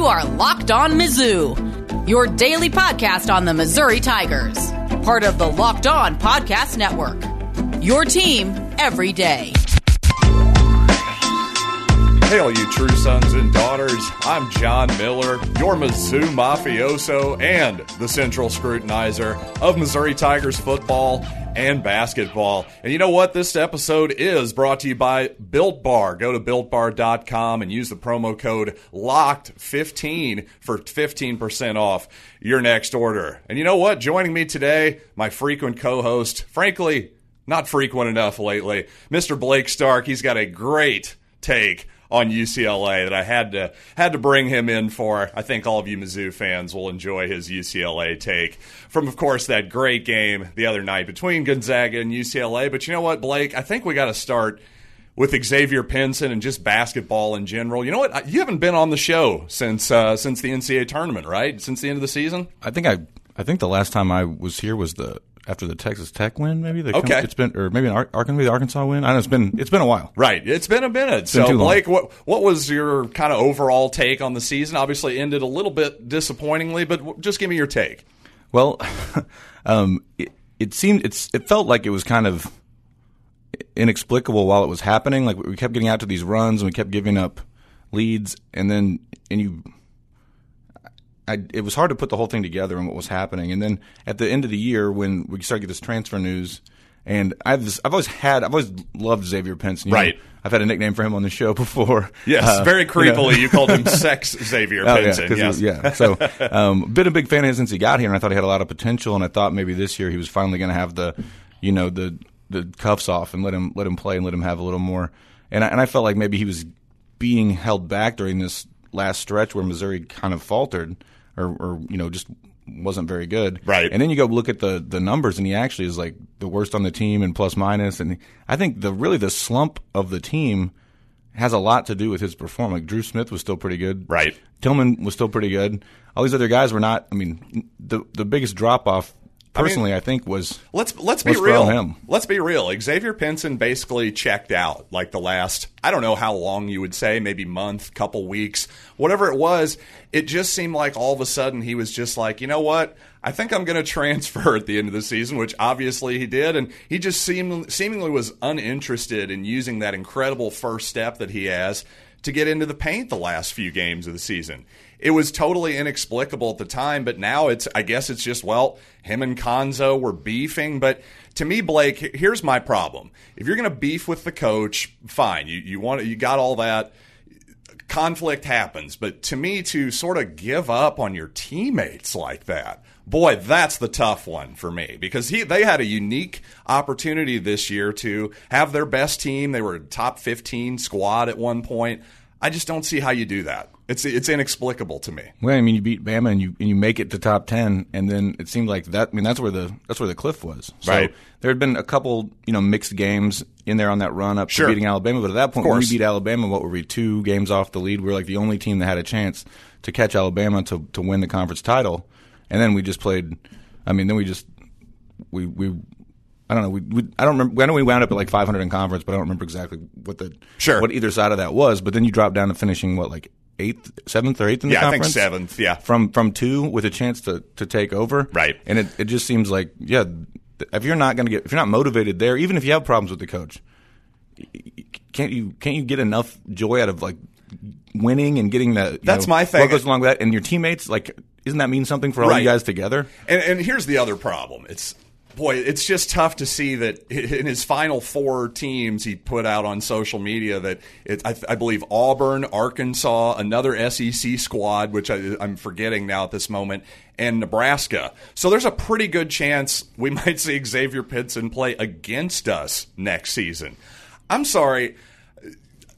You are Locked On Mizzou, your daily podcast on the Missouri Tigers, part of the Locked On Podcast Network. Your team every day. Hey, all you true sons and daughters. I'm John Miller, your Mizzou mafioso and the central scrutinizer of Missouri Tigers football and basketball. And you know what? This episode is brought to you by Built Bar. Go to builtbar.com and use the promo code LOCKED15 for 15% off your next order. And you know what? Joining me today, my frequent co host, frankly, not frequent enough lately, Mr. Blake Stark. He's got a great take on UCLA that I had to had to bring him in for. I think all of you Mizzou fans will enjoy his UCLA take from, of course, that great game the other night between Gonzaga and UCLA. But you know what, Blake? I think we got to start with Xavier Pinson and just basketball in general. You know what? You haven't been on the show since uh, since the NCAA tournament, right? Since the end of the season. I think I I think the last time I was here was the after the Texas Tech win, maybe. The okay, it's been or maybe an Ar- maybe the Arkansas win. I know it's been it's been a while. Right, it's been a minute. It's so, Blake, what what was your kind of overall take on the season? Obviously, ended a little bit disappointingly, but just give me your take. Well, um, it, it seemed it's it felt like it was kind of inexplicable while it was happening. Like we kept getting out to these runs and we kept giving up leads, and then and you I, it was hard to put the whole thing together and what was happening. And then at the end of the year, when we started to get this transfer news, and I've this, I've always had I've always loved Xavier Pinson. right. Know, I've had a nickname for him on the show before. Yes, uh, very creepily, you, know. you, called him Sex Xavier oh, Pinson. Yeah, yes. yeah. So, um, been a big fan of his since he got here, and I thought he had a lot of potential. And I thought maybe this year he was finally going to have the, you know, the the cuffs off and let him let him play and let him have a little more. And I, and I felt like maybe he was being held back during this last stretch where Missouri kind of faltered or, or you know just wasn't very good. Right. And then you go look at the the numbers, and he actually is like the worst on the team in plus minus. And I think the really the slump of the team has a lot to do with his performance. Like Dru Smith was still pretty good. Right. Tillman was still pretty good. All these other guys were not. I mean, the the biggest drop off personally, I, mean, I, think was let's let's be real. Let's be real. Xavier Pinson basically checked out like the last I don't know how long you would say, maybe month, couple weeks, whatever it was. It just seemed like all of a sudden he was just like, you know what? I think I'm going to transfer at the end of the season, which obviously he did, and he just seemed seemingly was uninterested in using that incredible first step that he has to get into the paint the last few games of the season it was totally inexplicable at the time, but now it's I guess it's just well, him and Cuonzo were beefing, but to me, Blake, here's my problem. If you're going to beef with the coach, fine. You you want you got all that conflict happens, but to me to sort of give up on your teammates like that, boy, that's the tough one for me because he they had a unique opportunity this year to have their best team. They were a top 15 squad at one point. I just don't see how you do that. It's it's inexplicable to me. Well, I mean, you beat Bama and you and you make it to top ten, and then it seemed like that. I mean, that's where the that's where the cliff was. So right. There had been a couple, you know, mixed games in there on that run up sure. to beating Alabama, but at that point, when we beat Alabama, what were we? Two games off the lead. We were like the only team that had a chance to catch Alabama to to win the conference title, and then we just played. I mean, then we just we we I don't know. We, we, I don't remember. I know we wound up at like 500 in conference, but I don't remember exactly what the sure what either side of that was. But then you drop down to finishing what like eighth, seventh or eighth in the yeah, conference. Yeah, I think seventh. Yeah, from from two with a chance to to take over. Right, and it it just seems like yeah, if you're not going to get if you're not motivated there, even if you have problems with the coach, can't you can't you get enough joy out of like winning and getting that? That's know, my thing. What goes along with that, and your teammates like. Isn't that mean something for all right. you guys together? And, and here's the other problem: it's boy, it's just tough to see that in his final four teams he put out on social media that it, I, I, believe Auburn, Arkansas, another SEC squad, which I, am forgetting now at this moment, and Nebraska. So there's a pretty good chance we might see Xavier Pinson play against us next season. I'm sorry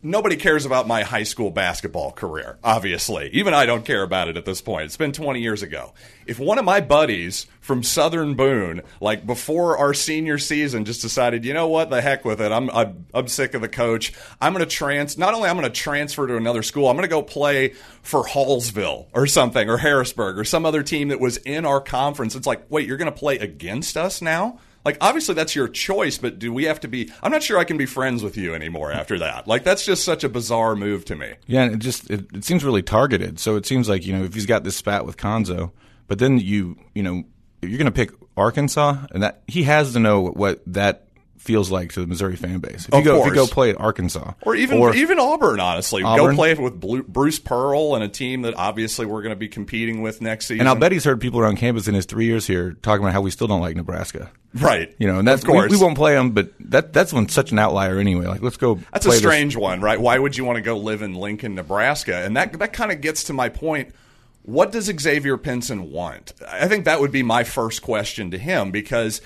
nobody cares about my high school basketball career, obviously. Even I don't care about it at this point. It's been 20 years ago. If one of my buddies from Southern Boone, like before our senior season, just decided, you know what, the heck with it, I'm, I'm, I'm sick of the coach. I'm going to trans, not only I'm going to transfer to another school, I'm going to go play for Hallsville or something, or Harrisburg, or some other team that was in our conference. It's like, wait, you're going to play against us now? Like, obviously, that's your choice, but do we have to be? I'm not sure I can be friends with you anymore after that. Like, that's just such a bizarre move to me. Yeah, it just it, it seems really targeted. So it seems like you know if he's got this spat with Cuonzo, but then you you know you're going to pick Arkansas, and that he has to know what that feels like to the Missouri fan base. If you go if you go play at Arkansas Or even even Auburn, honestly, Auburn. go play with Bruce Pearl and a team that obviously we're going to be competing with next season. and I'll bet he's heard people around campus in his three years here talking about how we still don't like Nebraska. right, You know, and that's of course We, we won't play them, but that that's one such an outlier anyway. Like let's go. That's a play this- strange one, right? Why would you want to go live in Lincoln, Nebraska? And that that kind of gets to my point. What does Xavier Pinson want? I think that would be my first question to him because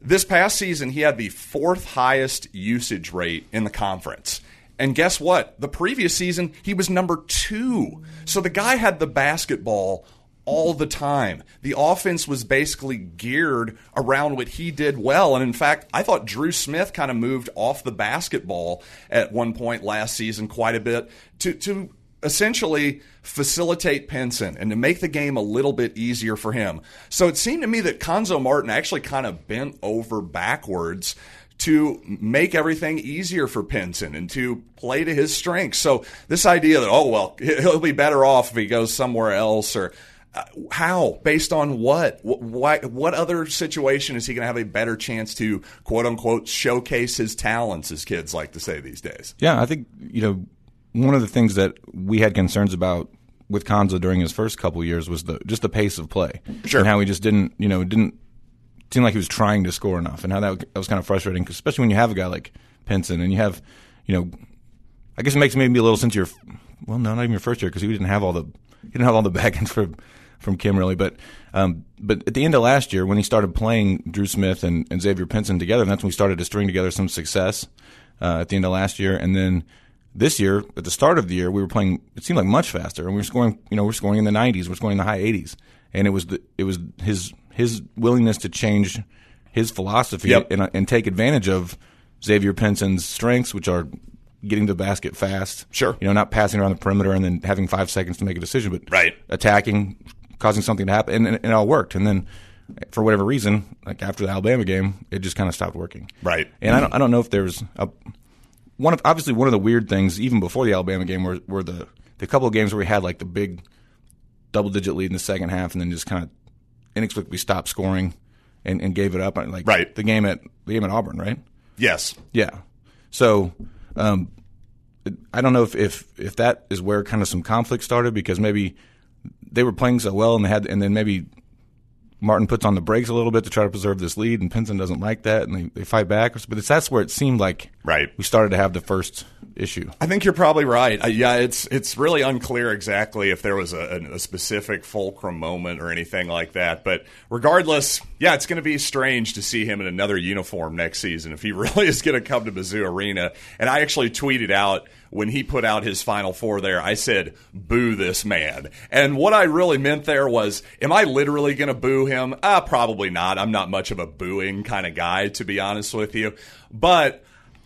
this past season he had the fourth highest usage rate in the conference. And guess what? The previous season he was number 2. So the guy had the basketball all the time. The offense was basically geared around what he did well. And in fact, I thought Dru Smith kind of moved off the basketball at one point last season quite a bit to, to essentially facilitate Pinson and to make the game a little bit easier for him. So it seemed to me that Cuonzo Martin actually kind of bent over backwards to make everything easier for Pinson and to play to his strengths. So this idea that oh well he'll be better off if he goes somewhere else or uh, how based on what Wh- why what other situation is he going to have a better chance to quote unquote showcase his talents as kids like to say these days Yeah, I think you know one of the things that we had concerns about with Cuonzo during his first couple years was the just the pace of play. Sure. and how he just didn't you know didn't seem like he was trying to score enough. And how that, that was kind of frustrating especially when you have a guy like Pinson and you have you know I guess it makes maybe a little sense your well no not even your first year because he didn't have all the he didn't have all the backends from from Kim really. But um, but at the end of last year when he started playing Dru Smith and, and Xavier Pinson together and that's when we started to string together some success uh, at the end of last year. And then this year at the start of the year we were playing it seemed like much faster and we were scoring you know we're scoring in the 90s we're scoring in the high 80s and it was the, it was his his willingness to change his philosophy Yep. and, and take advantage of Xavier Pinson's strengths, which are getting to the basket fast. Sure. You know, not passing around the perimeter and then having five seconds to make a decision, but Right. attacking, causing something to happen, and, and it all worked. And then, for whatever reason, like after the Alabama game, it just kind of stopped working. Right. And I don't, I don't know if there's a one of obviously one of the weird things even before the Alabama game were, were the the couple of games where we had like the big double digit lead in the second half and then just kind of inexplicably stopped scoring and, and gave it up. Like Right. the game at the game at Auburn, right? yes Yeah. So, um, I don't know if, if if that is where kind of some conflict started because maybe they were playing so well and they had and then maybe Martin puts on the brakes a little bit to try to preserve this lead and Pinson doesn't like that and they, they fight back. But it's that's where it seemed like Right. we started to have the first issue. I think you're probably right. Uh, yeah, it's it's really unclear exactly if there was a, a specific fulcrum moment or anything like that. But regardless, yeah, it's going to be strange to see him in another uniform next season if he really is going to come to Mizzou Arena. And I actually tweeted out when he put out his Final Four there, I said, "Boo this man." And what I really meant there was, am I literally going to boo him? Ah, probably not. I'm not much of a booing kind of guy, to be honest with you. But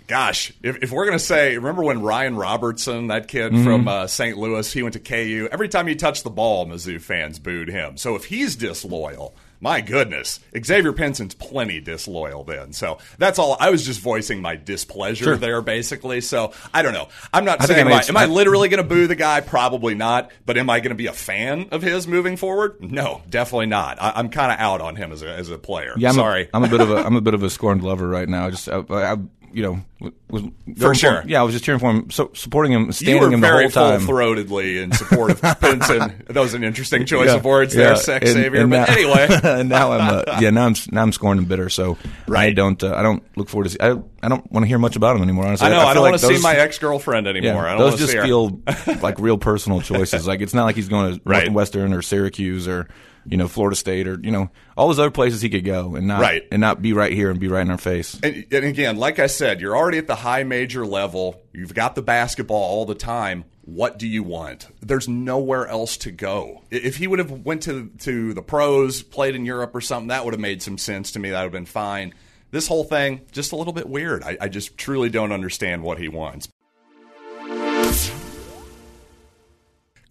Gosh, if, if we're going to say, remember when Ryan Robertson, that kid from uh, St. Louis, he went to KU? Every time he touched the ball, Mizzou fans booed him. So if he's disloyal, my goodness, Xavier Pinson's plenty disloyal then. So that's all. I was just voicing my displeasure Sure. there, basically. So I don't know. I'm not I saying, am I, am I literally going to boo the guy? Probably not. But am I going to be a fan of his moving forward? No, definitely not. I, I'm kind of out on him as a, as a player. Yeah, I'm Sorry. A, I'm a bit of a I'm a bit of a scorned lover right now. Just I, I you know was going sure. him. Yeah, I was just cheering for him, so supporting him, standing him the whole time. full-throatedly in support of Pinson. That was an interesting choice Yeah, of words yeah, there, sex and- savior. and but now- anyway, now I'm uh, yeah now I'm now I'm scorned and bitter. So I don't uh, I don't look forward to see, I I don't want to hear much about him anymore. Honestly, I know I, feel don't like want to see my ex-girlfriend anymore. Yeah, I don't those just feel like real personal choices. Like it's not like he's going to Right. Northwestern or Syracuse or you know Florida State or you know all those other places he could go and not Right. and not be right here and be right in our face. And, and again, like I said, you're already at the high major level. You've got the basketball all the time. What do you want? There's nowhere else to go. If he would have went to to the pros, played in Europe or something, that would have made some sense to me. That would have been fine. This whole thing, just a little bit weird. I, I just truly don't understand what he wants.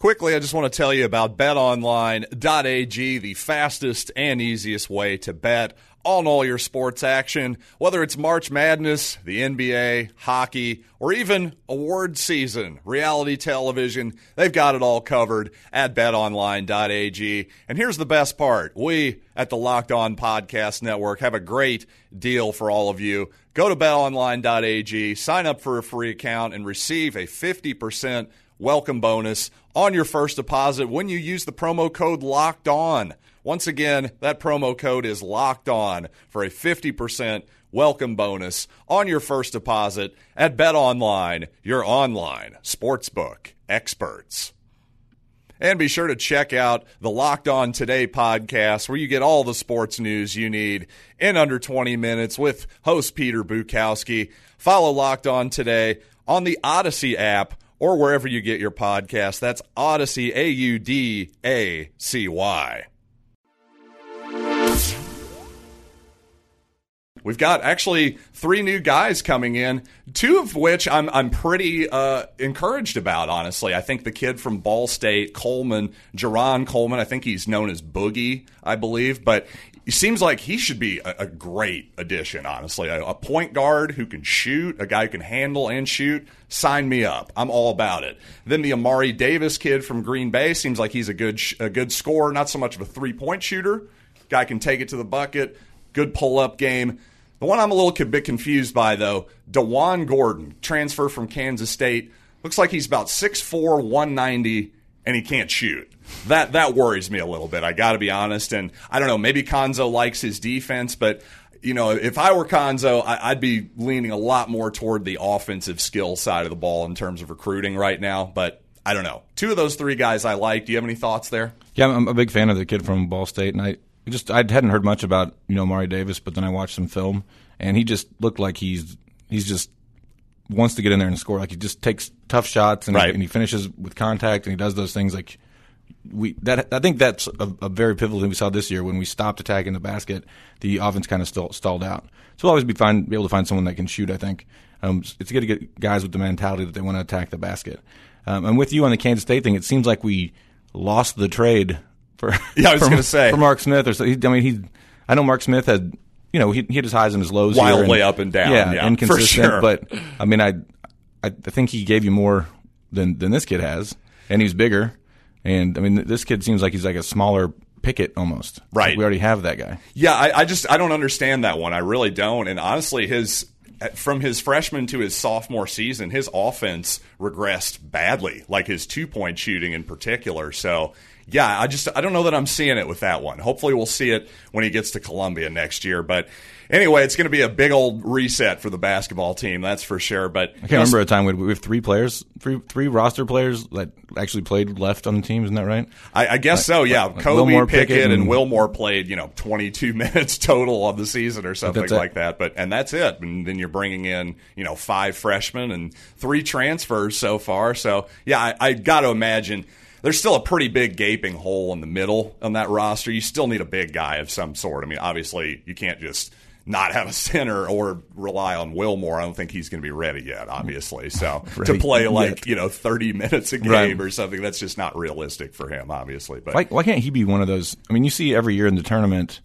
Quickly, I just want to tell you about betonline.ag, the fastest and easiest way to bet on all your sports action, whether it's March Madness, the NBA, hockey, or even award season, reality television. They've got it all covered at betonline.ag. And here's the best part we at the Locked On Podcast Network have a great deal for all of you. Go to betonline.ag, sign up for a free account, and receive a 50% welcome bonus on your first deposit when you use the promo code locked on. Once again, that promo code is locked on for a 50% welcome bonus on your first deposit at Bet Online, your online sportsbook experts. And be sure to check out the Locked On Today podcast, where you get all the sports news you need in under 20 minutes with host Peter Bukowski. Follow Locked On Today on the Audacy app or wherever you get your podcast. That's Audacy, A U D A C Y. We've got actually three new guys coming in, two of which I'm I'm pretty uh, encouraged about. Honestly, I think the kid from Ball State, Coleman, Jarron Coleman. I think he's known as Boogie, I believe, but he seems like he should be a, a great addition, honestly. A, a, point guard who can shoot, a guy who can handle and shoot. Sign me up. I'm all about it. Then the Amari Davis kid from Green Bay seems like he's a good a good scorer, not so much of a three point shooter. Guy can take it to the bucket. Good pull up game. The one I'm a little bit confused by, though, DaJuan Gordon, transfer from Kansas State. Looks like he's about 6'4, 190, and he can't shoot that that worries me a little bit. I got to be honest, and I don't know. Maybe Cuonzo likes his defense, but you know, if I were Cuonzo, I'd be leaning a lot more toward the offensive skill side of the ball in terms of recruiting right now. But I don't know. Two of those three guys I like. Do you have any thoughts there? Yeah, I'm a big fan of the kid from Ball State, and I just I hadn't heard much about you know Mari Davis, but then I watched some film, and he just looked like he's he's just wants to get in there and score. Like he just takes tough shots and, right. he, and he finishes with contact, and he does those things like we that I think that's a, a, very pivotal thing we saw this year when we stopped attacking the basket. The offense kind of stall, stalled out. So we'll always be fine, be able to find someone that can shoot. I think um, it's good to get guys with the mentality that they want to attack the basket. Um, and with you on the Kansas State thing, it seems like we lost the trade for yeah. I was going to say for Mark Smith or so. He, I mean, he I know Mark Smith had you know he, he hit his highs and his lows wildly and, up and down. Yeah, yeah inconsistent. Sure. But I mean, I I think he gave you more than than this kid has, and he's bigger. And I mean, this kid seems like he's like a smaller Pickett almost. Right. Like we already have that guy. Yeah, I, I, just I don't understand that one. I really don't. And honestly, his from his freshman to his sophomore season, his offense regressed badly, like his two point shooting in particular. So yeah, I just I don't know that I'm seeing it with that one. Hopefully, we'll see it when he gets to Columbia next year. But anyway, it's going to be a big old reset for the basketball team, that's for sure. But I can't remember a time we have three players, three three roster players that actually played left on the team. Isn't that right? I, I guess like, so. Yeah, like Kobe Wilmore, Pickett, Pickett and, and, Wilmore played you know 22 minutes total of the season or something like that. But and that's it. And then you're bringing in you know five freshmen and three transfers so far. So yeah, I, I got to imagine there's still a pretty big gaping hole in the middle on that roster. You still need a big guy of some sort. I mean, obviously, you can't just not have a center or rely on Wilmore. I don't think he's going to be ready yet, obviously. So to play like yet. you know 30 minutes a game right. or something, that's just not realistic for him, obviously. But why, why, can't he be one of those? I mean, you see every year in the tournament,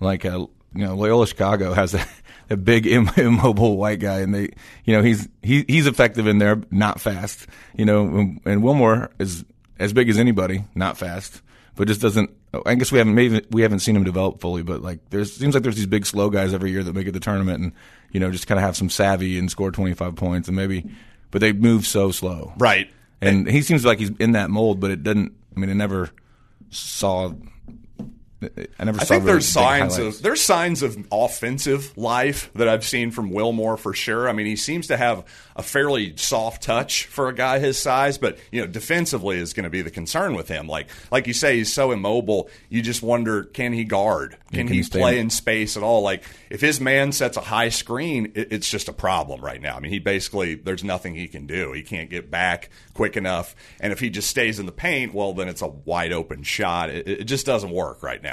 like a, uh, you know, Loyola Chicago has a, a big immobile white guy, and they, you know, he's he, he's effective in there, not fast. You know, and Wilmore is as big as anybody, not fast, but just doesn't. I guess we haven't maybe we haven't seen him develop fully, but like there seems like there's these big slow guys every year that make it the tournament, and you know just kind of have some savvy and score 25 points, and maybe, but they move so slow, right? And he seems like he's in that mold, but it doesn't. I mean, it never saw I never. I think there's signs of there's signs of offensive life that I've seen from Wilmore for sure. I mean, he seems to have a fairly soft touch for a guy his size, but you know, defensively is going to be the concern with him. Like like you say, he's so immobile. You just wonder, can he guard? Can, can he, he play in space at all? Like if his man sets a high screen, it, it's just a problem right now. I mean, he basically there's nothing he can do. He can't get back quick enough, and if he just stays in the paint, well, then it's a wide open shot. It, it just doesn't work right now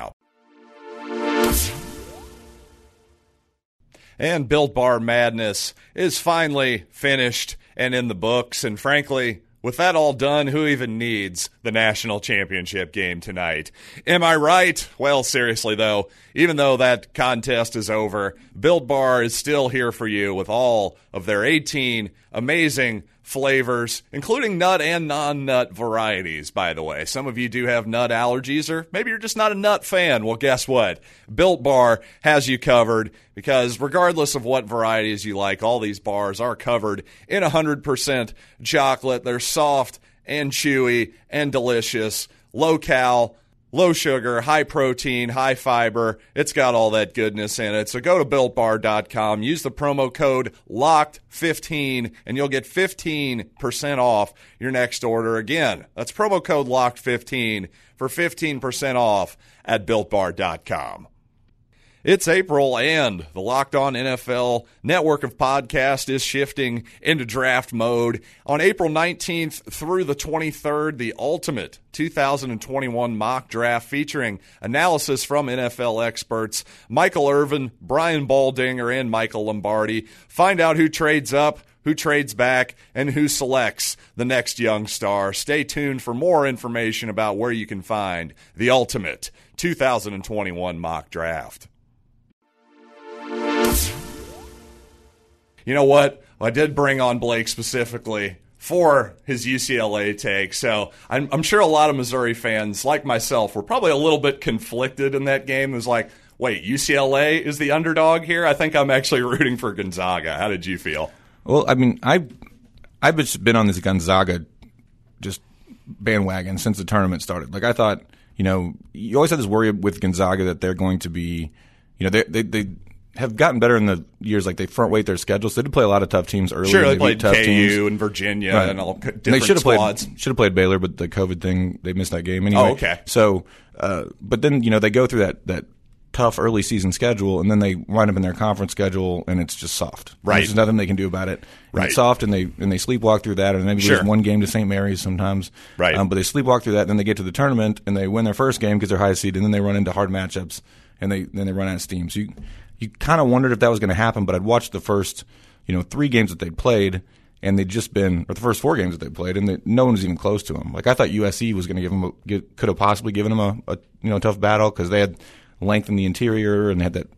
And Built Bar Madness is finally finished and in the books. And frankly, with that all done, who even needs the national championship game tonight? Am I right? Well, seriously though, even though that contest is over, Built Bar is still here for you with all of their 18 amazing flavors, including nut and non nut varieties, by the way. Some of you do have nut allergies, or maybe you're just not a nut fan. Well, guess what? Built Bar has you covered because regardless of what varieties you like, all these bars are covered in 100% chocolate. They're soft and chewy and delicious, low cal low sugar, high protein, high fiber. It's got all that goodness in it. So go to builtbar.com, use the promo code LOCKED15, and you'll get 15% off your next order. Again, that's promo code LOCKED15 for 15% off at builtbar.com. It's April, and the Locked On NFL network of podcasts is shifting into draft mode. On April 19th through the 23rd, the ultimate 2021 mock draft featuring analysis from NFL experts Michael Irvin, Brian Baldinger, and Michael Lombardi. Find out who trades up who trades back, and who selects the next young star. Stay tuned for more information about where you can find the ultimate 2021 mock draft. You know what? I did bring on Blake specifically for his UCLA take. So I'm, I'm, sure a lot of Missouri fans, like myself, were probably a little bit conflicted in that game. It was like, wait, UCLA is the underdog here? I think I'm actually rooting for Gonzaga. How did you feel? Well, I mean, I I've been on this Gonzaga just bandwagon since the tournament started. Like I thought, you know, you always had this worry with Gonzaga that they're going to be, you know, they they, they have gotten better in the years. Like they front weight their schedules. They did play a lot of tough teams early. Sure, they, they played tough KU teams. and Virginia right. and all different they should have played should have played Baylor, but the COVID thing they missed that game anyway. Oh, okay. So, uh, but then you know they go through that that tough early season schedule, and then they wind up in their conference schedule, and it's just soft. Right. There's nothing they can do about it. right. It's soft, and they and they sleepwalk through that, and maybe sure. lose one game to St. Mary's sometimes. Right. Um, but they sleepwalk through that, and then they get to the tournament, and they win their first game because they're high seed, and then they run into hard matchups, and they then they run out of steam. So you you kind of wondered if that was going to happen, but I'd watched the first, you know, three games that they'd played, and they'd just been, or the first four games that they played, and they, no one was even close to them. Like I thought USC was going to give them, a, get, could have possibly given them a, a you know tough battle because they had length in the interior and they had that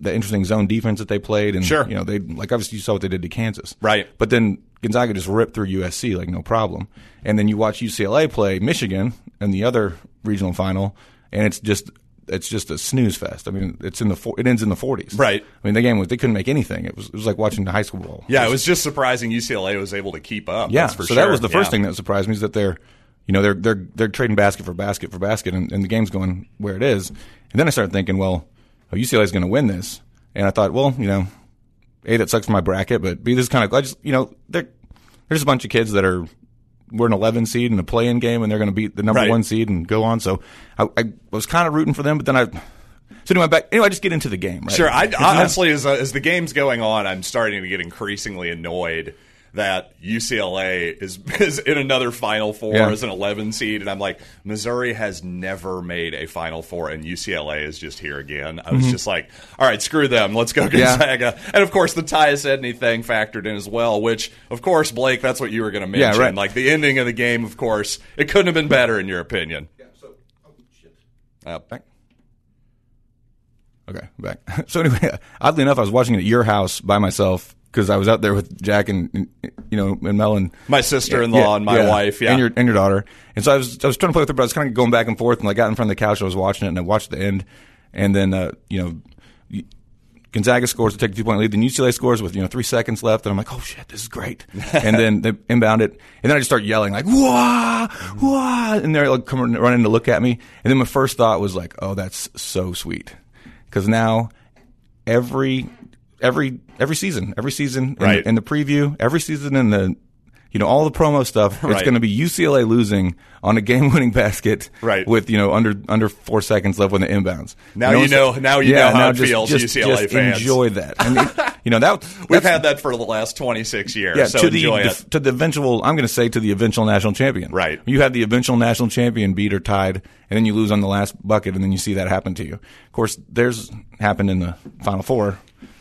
that interesting zone defense that they played, and sure. you know they like obviously you saw what they did to Kansas, right? But then Gonzaga just ripped through USC like no problem, and then you watch UCLA play Michigan in the other regional final, and it's just it's just a snooze fest. I mean, it's in the it ends in the 40s. Right. I mean, the game was they couldn't make anything. It was it was like watching the high school ball. Yeah, it was just surprising UCLA was able to keep up. Yeah, so sure. that was the first yeah. thing that surprised me is that they're you know they're they're they're trading basket for basket for basket, and, and the game's going where it is. And then I started thinking, well, oh, UCLA is going to win this, and I thought, well, you know, a that sucks for my bracket, but b this is kind of I just you know they're there's a bunch of kids that are we're an 11 seed in a play-in game, and they're going to beat the number right. one seed and go on. So I, I was kind of rooting for them, but then I so anyway, back anyway, I just get into the game. Right? Sure. I, honestly, as, uh, as the game's going on, I'm starting to get increasingly annoyed that UCLA is, is in another Final Four yeah. as an 11 seed, and I'm like, Missouri has never made a Final Four, and UCLA is just here again. I was mm-hmm. just like, all right, screw them, let's go Gonzaga. Yeah. And of course, the Tyus Edney thing factored in as well, which, of course, Blake, that's what you were going to mention. Yeah, right. Like the ending of the game, of course, it couldn't have been better in your opinion. Yeah. So, oh shit. Uh, Okay, back. So anyway, oddly enough, I was watching it at your house by myself because I was out there with Jack and, and you know and Mel and my sister-in-law yeah, and my yeah, wife, yeah, and your and your daughter. And so I was I was trying to play with her, but I was kind of going back and forth. And I got in front of the couch, and I was watching it, and I watched the end, and then uh, you know. Gonzaga scores to take a two point lead. Then UCLA scores with you know three seconds left, and I'm like, oh shit, this is great. and then they inbound it, and then I just start yelling like wah wah, and they're like coming running to look at me. And then my first thought was like, oh, that's so sweet because now every every every season, every season in, right. the, in the preview, every season in the you know all the promo stuff. Right. It's going to be UCLA losing on a game-winning basket, right. With you know under under four seconds left when the inbounds. Now you know. Now you yeah, know how it just, feels. Just, UCLA just fans enjoy that. You know that we've had that for the last twenty six years. Yeah, so to the, it. to the eventual. I'm going to say to the eventual national champion. Right. You have the eventual national champion beat or tied, and then you lose on the last bucket, and then you see that happen to you. Of course, there's happened in the Final Four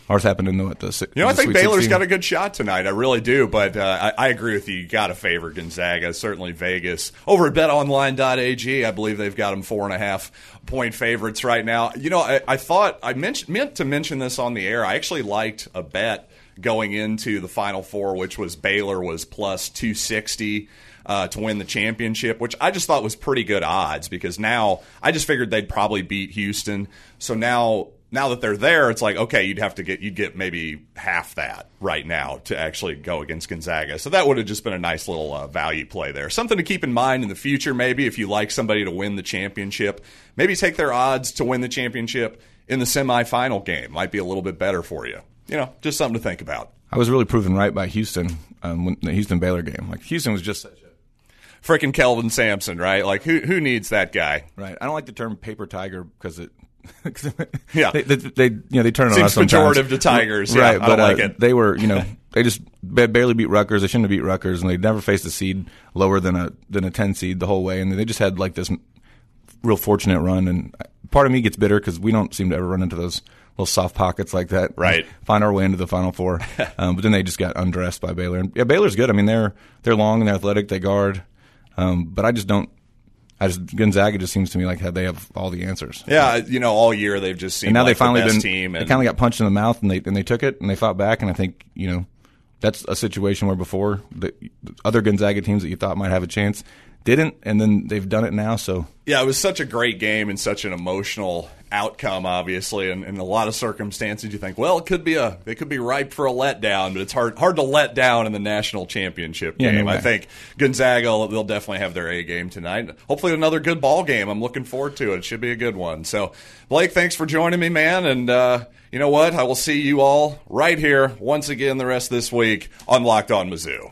Ours happened in the what, the you know I think Baylor's 16. got a good shot tonight. I really do, but uh, I, I, agree with you. You got to favor Gonzaga. Certainly Vegas over at BetOnline.ag. I believe they've got them four and a half point favorites right now. You know, I, I thought I mentioned, meant to mention this on the air. I actually liked a bet going into the Final Four, which was Baylor was plus two sixty. Uh, to win the championship, which I just thought was pretty good odds because now I just figured they'd probably beat Houston. So now now that they're there, it's like okay, you'd have to get you'd get maybe half that right now to actually go against Gonzaga. So that would have just been a nice little uh, value play there. Something to keep in mind in the future. Maybe if you like somebody to win the championship, maybe take their odds to win the championship in the semifinal game. Might be a little bit better for you. You know, just something to think about. I was really proven right by Houston um, when the Houston Baylor game. Like Houston was just such a freaking Kelvin Sampson, right? Like who who needs that guy? Right. I don't like the term paper tiger because it yeah, they, they, they, you know they turn it Seems on pejorative to Tigers, yeah, right? but like uh, they were, you know, they just barely beat Rutgers. They shouldn't have beat Rutgers, and they never faced a seed lower than a than a ten seed the whole way, and they just had like this real fortunate run. And part of me gets bitter because we don't seem to ever run into those little soft pockets like that. Right. Find our way into the Final Four, um, but then they just got undressed by Baylor. And yeah, Baylor's good. I mean, they're they're long and they're athletic. They guard, um, but I just don't I just Gonzaga just seems to me like they have all the answers. Yeah, you know, all year they've just seen. And now like they finally the been. Team and, they kind of got punched in the mouth, and they and they took it and they fought back. And I think you know that's a situation where before the other Gonzaga teams that you thought might have a chance didn't, and then they've done it now. So yeah, it was such a great game and such an emotional outcome, obviously, and in a lot of circumstances, you think, well, it could be a, it could be ripe for a letdown, but it's hard, hard to let down in the national championship game. Yeah, no I think Gonzaga, they'll definitely have their A game tonight. Hopefully, another good ball game. I'm looking forward to it. It should be a good one. So, Blake, thanks for joining me, man, and uh, you know what? I will see you all right here once again the rest of this week on Locked On Mizzou.